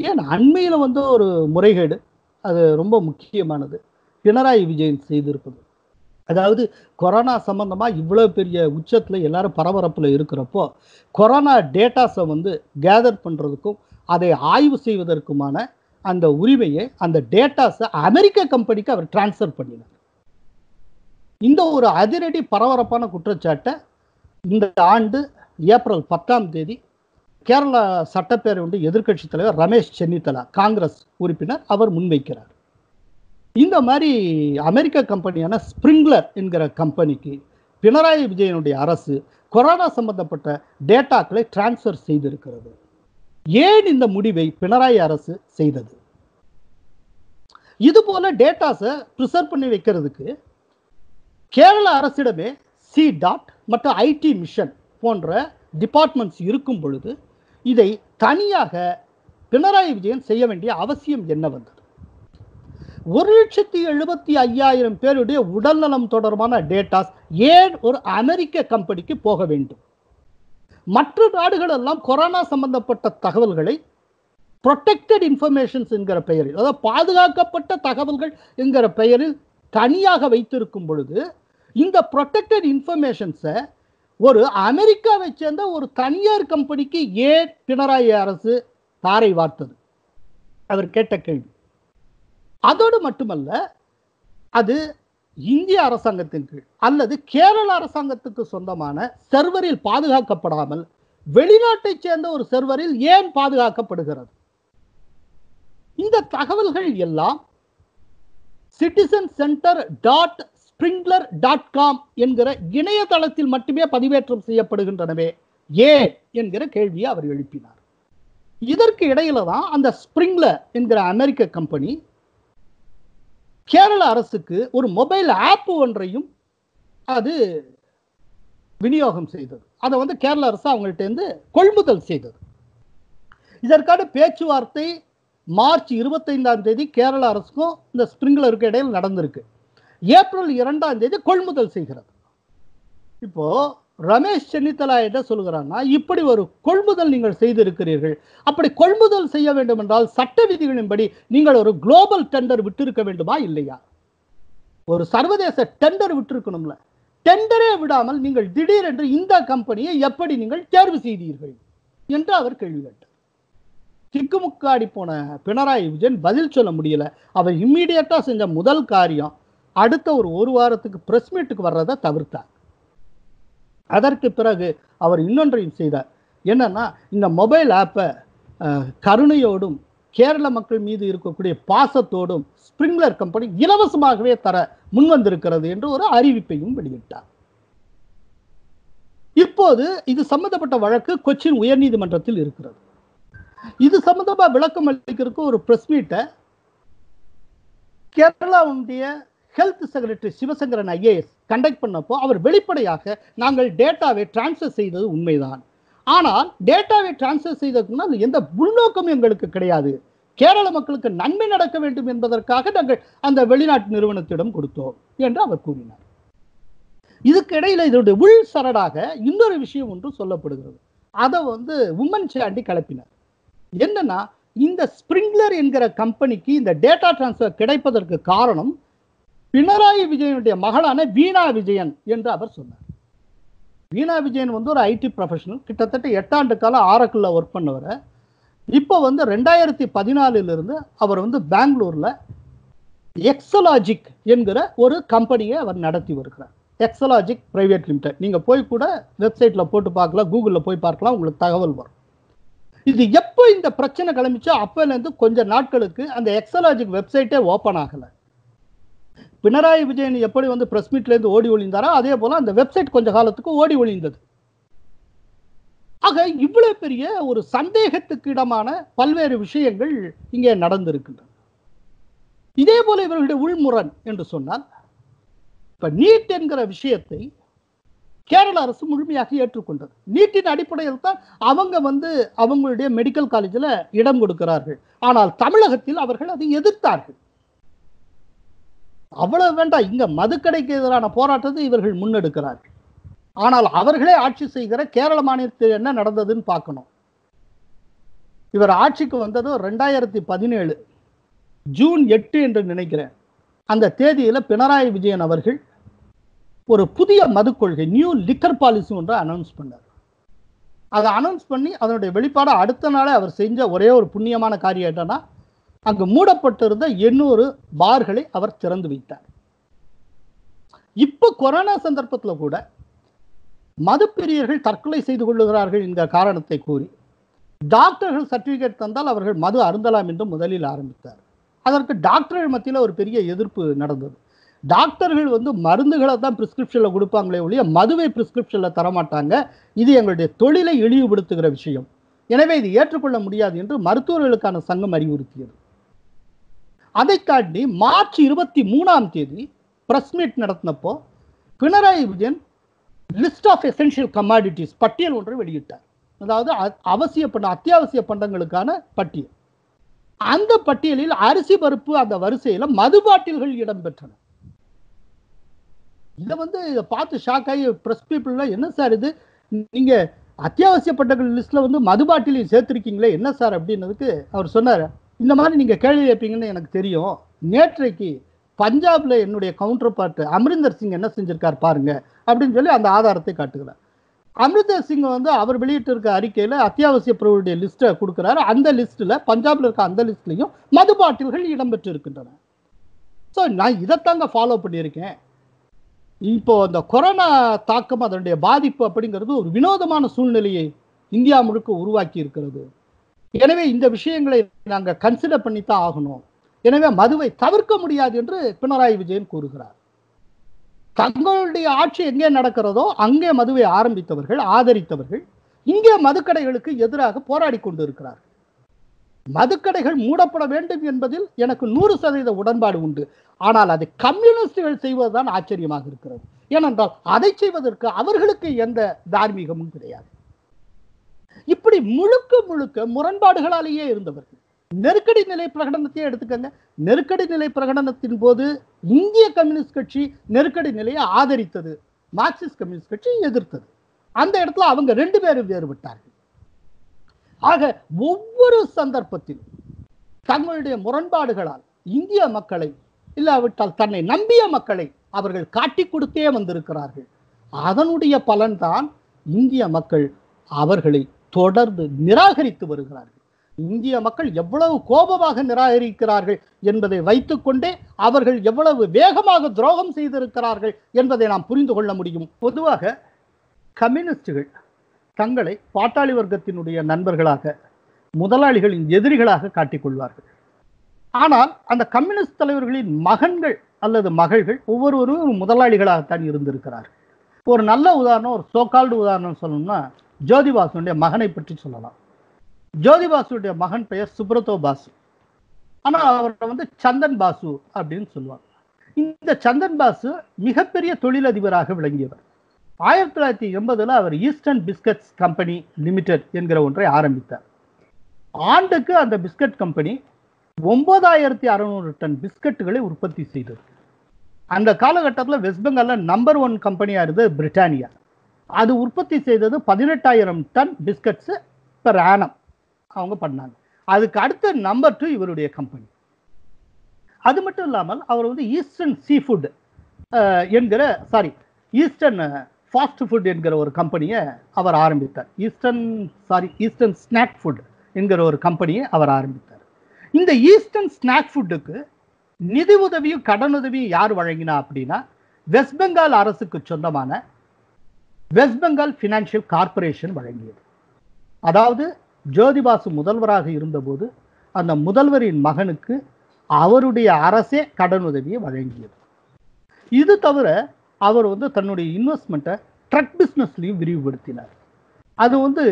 ஏன் அண்மையில் வந்து ஒரு முறைகேடு அது ரொம்ப முக்கியமானது. பினராயி விஜயன் செய்திருப்பது. அதாவது கொரோனா சம்மந்தமாக இவ்வளோ பெரிய உச்சத்தில் எல்லாரும் பரபரப்பில் இருக்கிறப்போ கொரோனா டேட்டாஸை வந்து கேதர் பண்ணுறதுக்கும் அதை ஆய்வு செய்வதற்குமான அந்த உரிமையை அந்த டேட்டாஸை அமெரிக்க கம்பெனிக்கு அவர் டிரான்ஸ்ஃபர் பண்ணினார். இந்த ஒரு அதிரடி பரபரப்பான குற்றச்சாட்டை இந்த ஆண்டு ஏப்ரல் பத்தாம் தேதி கேரளா சட்டப்பேரவை எதிர்க்கட்சி தலைவர் ரமேஷ் சென்னித்தலா காங்கிரஸ் உறுப்பினர் அவர் முன்வைக்கிறார். இந்த மாதிரி அமெரிக்க கம்பெனியான ஸ்ப்ரிங்லர் என்கிற கம்பெனிக்கு பினராயி விஜயனுடைய அரசு கொரோனா சம்பந்தப்பட்ட டேட்டாக்களை டிரான்ஸ்ஃபர் செய்திருக்கிறது. ஏன் இந்த முடிவை பினராயி அரசு செய்தது? இது போல டேட்டாஸை ப்ரிசர்வ் பண்ணி வைக்கிறதுக்கு கேரள அரசிடமே சி டாட் மற்றும் ஐடி மிஷன் போன்ற டிபார்ட்மெண்ட்ஸ் இருக்கும் பொழுது இதை தனியாக பினராயி விஜயன் செய்ய வேண்டிய அவசியம் என்ன வந்தது? ஒரு லட்சத்தி எழுபத்தி ஐயாயிரம் பேருடைய உடல்நலம் தொடர்பான டேட்டாஸ் ஏன் ஒரு அமெரிக்க கம்பெனிக்கு போக வேண்டும்? மற்ற நாடுகள் எல்லாம் கொரோனா சம்பந்தப்பட்ட தகவல்களை ப்ரொடெக்டட் இன்ஃபர்மேஷன்ஸ் என்கிற பெயரில் அதாவது பாதுகாக்கப்பட்ட தகவல்கள் என்கிற பெயரில் தனியாக வைத்திருக்கும் பொழுது இந்த ப்ரொடெக்டட் இன்ஃபர்மேஷன்ஸை ஒரு அமெரிக்காவை சேர்ந்த ஒரு தனியார் கம்பெனிக்கு ஏன் பினராயி அரசு தாரை வார்த்தது? அவர் கேட்ட கேள்வி. அதோடு மட்டுமல்ல அது இந்திய அரசாங்கத்தின் கீழ் அல்லது கேரள அரசாங்கத்துக்கு சொந்தமான சர்வரில் பாதுகாக்கப்படாமல் வெளிநாட்டைச் சேர்ந்த ஒரு சர்வரில் ஏன் பாதுகாக்கப்படுகிறது? இந்த தகவல்கள் எல்லாம் citizen centre dot Sprinklr dot com என்கிற இணையதளத்தில் மட்டுமே பதிவேற்றம் செய்யப்படுகின்றனவே. ஏன் என்கிற கேள்வியை அவர் எழுப்பினார். இதற்கு இடையில தான் அந்த ஸ்ப்ரிங்லர் என்கிற அமெரிக்க கம்பெனி கேரள அரசுக்கு ஒரு மொபைல் ஆப் ஒன்றையும் அது விநியோகம் செய்தது. அதை வந்து கேரள அரசு அவங்கள்ட்டேருந்து கொள்முதல் செய்தது. இதற்கான பேச்சுவார்த்தை மார்ச் இருபத்தைந்தாம் தேதி கேரள அரசுக்கும் இந்த ஸ்பிரிங்லருக்கு இடையில் நடந்திருக்கு. ஏப்ரல் இரண்டாம் தேதி கொள்முதல் செய்கிறது. இப்போ ரமேஷ் சென்னித்தலா என்ன சொல்கிறான்னா இப்படி ஒரு கொள்முதல் நீங்கள் செய்திருக்கிறீர்கள். அப்படி கொள்முதல் செய்ய வேண்டும் என்றால் சட்ட விதிகளின்படி நீங்கள் ஒரு குளோபல் டெண்டர் விட்டிருக்க வேண்டுமா இல்லையா? ஒரு சர்வதேச டெண்டர் விட்டிருக்கணும்ல. டெண்டரே விடாமல் நீங்கள் திடீரென்று இந்த கம்பெனியை எப்படி நீங்கள் தேர்வு செய்தீர்கள் என்று அவர் கேள்வி கேட்டார். திக்குமுக்காடி போன பினராயி விஜயன் பதில் சொல்ல முடியல. அவர் இம்மீடியட்டா செஞ்ச முதல் காரியம் அடுத்த ஒரு ஒரு வாரத்துக்கு பிரஸ் மீட்டுக்கு வர்றதை தவிர்த்தார். அதற்கு பிறகு அவர் இன்னொன்றையும் செய்தார். என்னன்னா இந்த மொபைல் ஆப்பை கருணையோடும் கேரள மக்கள் மீது இருக்கக்கூடிய பாசத்தோடும் ஸ்பிரிங்லர் கம்பெனி இலவசமாகவே தர முன்வந்திருக்கிறது என்று ஒரு அறிவிப்பையும் வெளியிட்டார். இப்போது இது சம்பந்தப்பட்ட வழக்கு கொச்சின் உயர்நீதிமன்றத்தில் இருக்கிறது. இது சம்பந்தமா விளக்கம் அளிக்கிறதுக்கு ஒரு பிரஸ் மீட்டை கேரளாவுடைய health secretary Sivasankaran IAS conduct பண்ணப்போ அவர் வெளிப்படையாக நாங்கள் டேட்டாவை டிரான்ஸ்ஃபர் செய்தது உண்மைதான். ஆனால் டேட்டாவை டிரான்ஸ்ஃபர் செய்ததுக்குன்னா அது எந்த உள்நோக்கமும் எங்களுக்கு கிடையாது. கேரள மக்களுக்கு நன்மை நடக்க வேண்டும் என்பதற்காக நாங்கள் அந்த வெளிநாட்டு நிறுவனத்திடம் கொடுத்தோம் என்று அவர் கூறினார். இதுக்கு இடையில இதனுடைய உள் சரடாக இன்னொரு விஷயம் ஒன்று சொல்லப்படுகிறது. அதை வந்து உமன் சாண்டி கிளப்பினார். என்னன்னா இந்த ஸ்பிரிங்லர் என்கிற கம்பெனிக்கு இந்த டேட்டா டிரான்ஸ்ஃபர் கிடைப்பதற்கு காரணம் பினராயி விஜயனுடைய மகளான வீணா விஜயன் என்று அவர் சொன்னார். வீணா விஜயன் வந்து ஒரு ஐடி ப்ரொஃபஷனல் கிட்டத்தட்ட எட்டாண்டு காலம் ஆரக்கில் ஒர்க் பண்ணவரை. இப்போ வந்து ரெண்டாயிரத்தி பதினாலிலிருந்து அவர் வந்து பெங்களூரில் எக்ஸலாஜிக் என்கிற ஒரு கம்பெனியை அவர் நடத்தி வருகிறார். எக்ஸலாஜிக் பிரைவேட் லிமிடெட் நீங்கள் போய் கூட வெப்சைட்டில் போட்டு பார்க்கலாம் கூகுளில் போய் பார்க்கலாம் உங்களுக்கு தகவல் வரும். இது எப்போ இந்த பிரச்சனை கிளம்பிச்சோ அப்போலேருந்து கொஞ்சம் நாட்களுக்கு அந்த எக்ஸலாஜிக் வெப்சைட்டே ஓப்பன் ஆகலை. பினராயி விஜயன் எப்படி வந்து பிரஸ் மீட்லேருந்து ஓடி ஒளிந்தாரோ அதே போல அந்த வெப்சைட் கொஞ்ச காலத்துக்கு ஓடி ஒளிந்தது. ஆக இவ்வளோ பெரிய ஒரு சந்தேகத்துக்கு இடமான பல்வேறு விஷயங்கள் இங்கே நடந்திருக்கின்றன. இதே போல இவர்களுடைய உள்முரண் என்று சொன்னால் இப்ப நீட் என்கிற விஷயத்தை கேரள அரசு முழுமையாக ஏற்றுக்கொண்டது. நீட்டின் அடிப்படையில் தான் அவங்க வந்து அவங்களுடைய மெடிக்கல் காலேஜில் இடம் கொடுக்கிறார்கள். ஆனால் தமிழகத்தில் அவர்கள் அதை எதிர்த்தார்கள். அவ்வளவு வேண்டாம். இங்க மதுக்கடைக்கு எதிரான போராட்டத்தை இவர்கள் முன்னெடுக்கிறார்கள். ஆனால் அவர்களே ஆட்சி செய்கிற கேரள மாநிலத்தில் என்ன நடந்ததுன்னு பார்க்கணும். இவர் ஆட்சிக்கு வந்ததும் ரெண்டாயிரத்தி பதினேழு ஜூன் எட்டு என்று நினைக்கிறேன். அந்த தேதியில பினராயி விஜயன் அவர்கள் ஒரு புதிய மது கொள்கை நியூ லிக்கர் பாலிசி ஒன்றை அனௌன்ஸ் பண்ணார். அதை அனௌன்ஸ் பண்ணி அதனுடைய வெளிப்பாடு அடுத்த நாளே அவர் செஞ்ச ஒரே ஒரு புண்ணியமான காரியம் என்னன்னா அங்கு மூடப்பட்டிருந்த எண்ணூறு பார்களை அவர் திறந்து வைத்தார். இப்போ கொரோனா சந்தர்ப்பத்தில் கூட மதுப்பிரியர்கள் தற்கொலை செய்து கொள்ளுகிறார்கள் என்கிற காரணத்தை கூறி டாக்டர்கள் சர்டிபிகேட் தந்தால் அவர்கள் மது அருந்தலாம் என்று முதலில் ஆரம்பித்தார். அதற்கு டாக்டர்கள் மத்தியில் ஒரு பெரிய எதிர்ப்பு நடந்தது. டாக்டர்கள் வந்து மருந்துகளை தான் பிரிஸ்கிரிப்ஷனில் கொடுப்பாங்களே ஒழிய மதுவை பிரிஸ்கிரிப்ஷனில் தரமாட்டாங்க. இது எங்களுடைய தொழிலை இழிவுபடுத்துகிற விஷயம். எனவே இது ஏற்றுக்கொள்ள முடியாது என்று மருத்துவர்களுக்கான சங்கம் அறிவுறுத்தியது. அதை தாண்டி மார்ச் இருபத்தி மூணாம் தேதி press meet நடத்தினப்போ Pinarayi Vijayan list of essential commodities பட்டியல் ஒன்றை வெளியிட்டார். அதாவது அவசிய பண்ண அத்தியாவசிய பண்டங்களுக்கான பட்டியல். அந்த பட்டியலில் அரிசி பருப்பு அந்த வரிசையில் மது பாட்டில்கள் இடம்பெற்றன. இதை வந்து இதை பார்த்து ஷாக் ஆகி ப்ரெஸ் பீப்புளில் என்ன சார் இது? நீங்கள் அத்தியாவசிய பண்டங்கள் லிஸ்ட்டில் வந்து மது பாட்டிலையும் சேர்த்துருக்கீங்களே என்ன சார்? அப்படின்னதுக்கு அவர் சொன்னார். இந்த மாதிரி நீங்கள் கேள்வி கேட்பீங்கன்னு எனக்கு தெரியும். நேற்றைக்கு பஞ்சாப்ல என்னுடைய கவுண்டர் பார்ட் அமரிந்தர் சிங் என்ன செஞ்சிருக்கார் பாருங்க அப்படின்னு சொல்லி அந்த ஆதாரத்தை காட்டுகிறார். அமிர்தர் சிங் வந்து அவர் வெளியிட்டிருக்க அறிக்கையில் அத்தியாவசிய பொருளுடைய லிஸ்ட்டை கொடுக்குறாரு. அந்த லிஸ்ட்டில் பஞ்சாபில் இருக்க அந்த லிஸ்ட்லையும் மது பாட்டில்கள் இடம்பெற்று இருக்கின்றன ஸோ நான் இதைத்தாங்க ஃபாலோ பண்ணியிருக்கேன். இப்போ அந்த கொரோனா தாக்கம் அதனுடைய பாதிப்பு அப்படிங்கிறது ஒரு வினோதமான சூழ்நிலையை இந்தியா முழுக்க உருவாக்கி இருக்கிறது எனவே இந்த விஷயங்களை நாங்கள் கன்சிடர் பண்ணித்தான் ஆகணும். எனவே மதுவை தவிர்க்க முடியாது என்று பினராயி விஜயன் கூறுகிறார். தங்களுடைய ஆட்சி எங்கே நடக்கிறதோ அங்கே மதுவை ஆரம்பித்தவர்கள் ஆதரித்தவர்கள் இங்கே மதுக்கடைகளுக்கு எதிராக போராடி கொண்டிருக்கிறார்கள். மதுக்கடைகள் மூடப்பட வேண்டும் என்பதில் எனக்கு நூறு சதவீத உடன்பாடு உண்டு. ஆனால் அதை கம்யூனிஸ்டுகள் செய்வதுதான் ஆச்சரியமாக இருக்கிறது. ஏனென்றால் அதை செய்வதற்கு அவர்களுக்கு எந்த தார்மீகமும் கிடையாது. இப்படி முழுக்க முழுக்க முரண்பாடுகளாலேயே இருந்தவர்கள். நெருக்கடி நிலை பிரகடனத்தையே எடுத்துக்கங்க. நெருக்கடி நிலை பிரகடனத்தின் போது இந்திய கம்யூனிஸ்ட் கட்சி நெருக்கடி நிலையை ஆதரித்தது. மார்க்சிஸ்ட் கம்யூனிஸ்ட் கட்சி எதிர்த்தது. அந்த இடத்துல அவங்க ரெண்டு பேரும் வேறுபட்டார்கள். ஆக ஒவ்வொரு சந்தர்ப்பத்திலும் தங்களுடைய முரண்பாடுகளால் இந்திய மக்களை இல்லாவிட்டால் தன்னை நம்பிய மக்களை அவர்கள் காட்டி கொடுத்தே வந்திருக்கிறார்கள். அதனுடைய பலன்தான் இந்திய மக்கள் அவர்களை தொடர்ந்து நிராகரித்து வருகிறார்கள். இந்திய மக்கள் எவ்வளவு கோபமாக நிராகரிக்கிறார்கள் என்பதை வைத்துக்கொண்டே அவர்கள் எவ்வளவு வேகமாக துரோகம் செய்திருக்கிறார்கள் என்பதை நாம் புரிந்து கொள்ள முடியும். பொதுவாக கம்யூனிஸ்டுகள் தங்களை பாட்டாளி வர்க்கத்தினுடைய நண்பர்களாக முதலாளிகளின் எதிரிகளாக காட்டிக்கொள்வார்கள் ஆனால் அந்த கம்யூனிஸ்ட் தலைவர்களின் மகன்கள் அல்லது மகள்கள் ஒவ்வொருவரும் முதலாளிகளாகத்தான் இருந்திருக்கிறார்கள். ஒரு நல்ல உதாரணம் ஒரு சோகால்டு உதாரணம் சொல்லணும்னா ஜோதிபாசுடைய மகனை பற்றி சொல்லலாம். ஜோதிபாசுடைய மகன் பெயர் சுப்ரதோ பாசு. ஆனால் அவரை வந்து சந்தன் பாசு அப்படின்னு சொல்லுவாங்க. இந்த சந்தன் பாசு மிகப்பெரிய தொழிலதிபராக விளங்கியவர். ஆயிரத்தி தொள்ளாயிரத்தி எண்பதுல அவர் ஈஸ்டர்ன் பிஸ்கட்ஸ் கம்பெனி லிமிடெட் என்கிற ஒன்றை ஆரம்பித்தார். ஆண்டுக்கு அந்த பிஸ்கட் கம்பெனி ஒன்பதாயிரத்தி அறுநூறு டன் பிஸ்கட்டுகளை உற்பத்தி செய்தது. அந்த காலகட்டத்தில் வெஸ்ட் பெங்காலில் நம்பர் ஒன் கம்பெனியாக இருந்தது பிரிட்டானியா. அது உற்பத்தி செய்தது பதினெட்டாயிரம் டன் பிஸ்கட்ஸ் பெர் ஆனம் அவங்க பண்ணாங்க. அதுக்கு அடுத்த நம்பர் டூ இவருடைய கம்பெனி அது மட்டும் இல்லாமல் அவர் வந்து ஈஸ்டர்ன் சீ ஃபுட் என்கிற சாரி ஈஸ்டர்ன் ஃபாஸ்ட் ஃபுட் என்கிற ஒரு கம்பெனியை அவர் ஆரம்பித்தார். Eastern sorry Eastern snack food என்கிற ஒரு கம்பெனியை அவர் ஆரம்பித்தார். இந்த ஈஸ்டர்ன் ஸ்நாக் ஃபுட்டுக்கு நிதி உதவியும் கடனுதவியும் யார் வழங்கினா அப்படின்னா வெஸ்ட் பெங்கால் அரசுக்கு சொந்தமான வெஸ்ட் பெங்கால் ஃபினான்ஷியல் கார்ப்பரேஷன் வழங்கியது. அதாவது ஜோதிபாசு முதல்வராக இருந்தபோது அந்த முதல்வரின் மகனுக்கு அவருடைய அரசே கடன் உதவியை வழங்கியது. இது தவிர அவர் வந்து தன்னுடைய இன்வெஸ்ட்மெண்ட்டை ட்ரக் பிஸ்னஸ்லையும் விரிவுபடுத்தினார். அது வந்து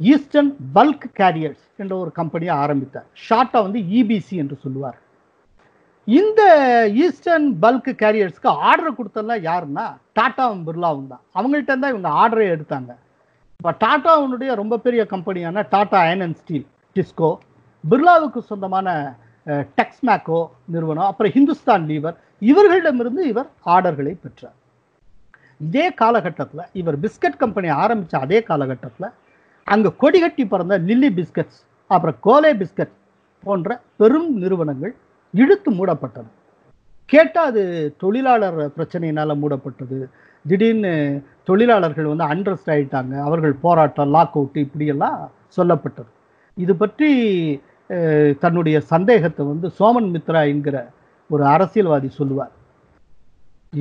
ஈஸ்டர்ன் பல்க் கேரியர்ஸ் என்ற ஒரு கம்பெனியை ஆரம்பித்தார். ஷார்ட்டாக வந்து இபிசி என்று சொல்லுவார். இந்த ஈஸ்டர்ன் பல்க் கேரியர்ஸ்க்கு ஆர்டர் கொடுத்ததெல்லாம் யாருன்னா டாட்டாவும் பிர்லாவும் தான். அவங்கள்ட்ட தான் இவங்க ஆர்டரே எடுத்தாங்க. இப்போ டாட்டாவுடைய ரொம்ப பெரிய கம்பெனியான Tata iron and steel TISCO பிர்லாவுக்கு சொந்தமான டெக்ஸ்மேக்கோ நிறுவனம் அப்புறம் ஹிந்துஸ்தான் லீவர் இவர்களிடமிருந்து இவர் ஆர்டர்களை பெற்றார். இதே காலகட்டத்தில் இவர் பிஸ்கட் கம்பெனி ஆரம்பித்த அதே காலகட்டத்தில் அங்கே கொடிகட்டி பிறந்த லில்லி பிஸ்கட்ஸ் அப்புறம் கோலே பிஸ்கட் போன்ற பெரும் நிறுவனங்கள் இழுத்து மூடப்பட்டது. கேட்டால் அது தொழிலாளர் பிரச்சனையினால் மூடப்பட்டது. திடீர்னு தொழிலாளர்கள் வந்து அன்ரெஸ்ட் ஆயிட்டாங்க. அவர்கள் போராட்டம் லாக் அவுட் இப்படியெல்லாம் சொல்லப்பட்டது. இது பற்றி தன்னுடைய சந்தேகத்தை வந்து சோமன் மித்ரா என்கிற ஒரு அரசியல்வாதி சொல்லுவார்.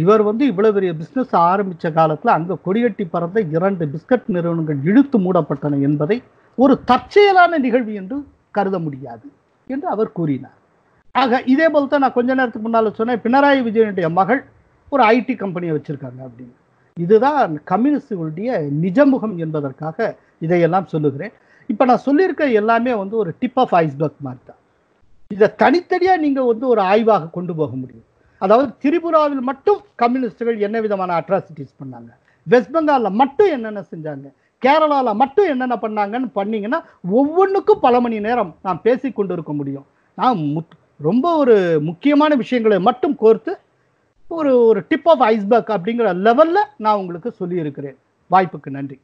இவர் வந்து இவ்வளோ பெரிய பிஸ்னஸ் ஆரம்பித்த காலத்தில் அங்கே கொடிகட்டி பறந்த இரண்டு பிஸ்கட் நிறுவனங்கள் இழுத்து மூடப்பட்டன என்பதை ஒரு தற்செயலான நிகழ்வு என்று கருத முடியாது என்று அவர் கூறினார். ஆக இதே போல் தான் நான் கொஞ்ச நேரத்துக்கு முன்னால் சொன்னேன் பினராயி விஜயனுடைய மகள் ஒரு ஐடி கம்பெனியை வச்சுருக்காங்க அப்படின்னு. இதுதான் கம்யூனிஸ்டுகளுடைய நிஜமுகம் என்பதற்காக இதையெல்லாம் சொல்லுகிறேன். இப்போ நான் சொல்லியிருக்க எல்லாமே வந்து ஒரு டிப் ஆஃப் ஐஸ்பர்க் மாதிரி தான் இதை தனித்தனியாக நீங்கள் வந்து ஒரு ஆய்வாக கொண்டு போக முடியும். அதாவது திரிபுராவில் மட்டும் கம்யூனிஸ்டுகள் என்ன விதமான அட்ராசிட்டிஸ் பண்ணாங்க? வெஸ்ட் பெங்காலில் மட்டும் என்னென்ன செஞ்சாங்க? கேரளாவில் மட்டும் என்னென்ன பண்ணாங்கன்னு பண்ணிங்கன்னா ஒவ்வொன்றுக்கும் பல மணி நேரம் நான் பேசி கொண்டு இருக்க முடியும். நான் முத்- ரொம்ப ஒரு முக்கியமான விஷயங்களை மட்டும் கோர்த்து ஒரு ஒரு டிப் ஆஃப் ஐஸ்பர்க் அப்படிங்கிற லெவலில் நான் உங்களுக்கு சொல்லியிருக்கிறேன். வாய்ப்புக்கு நன்றி.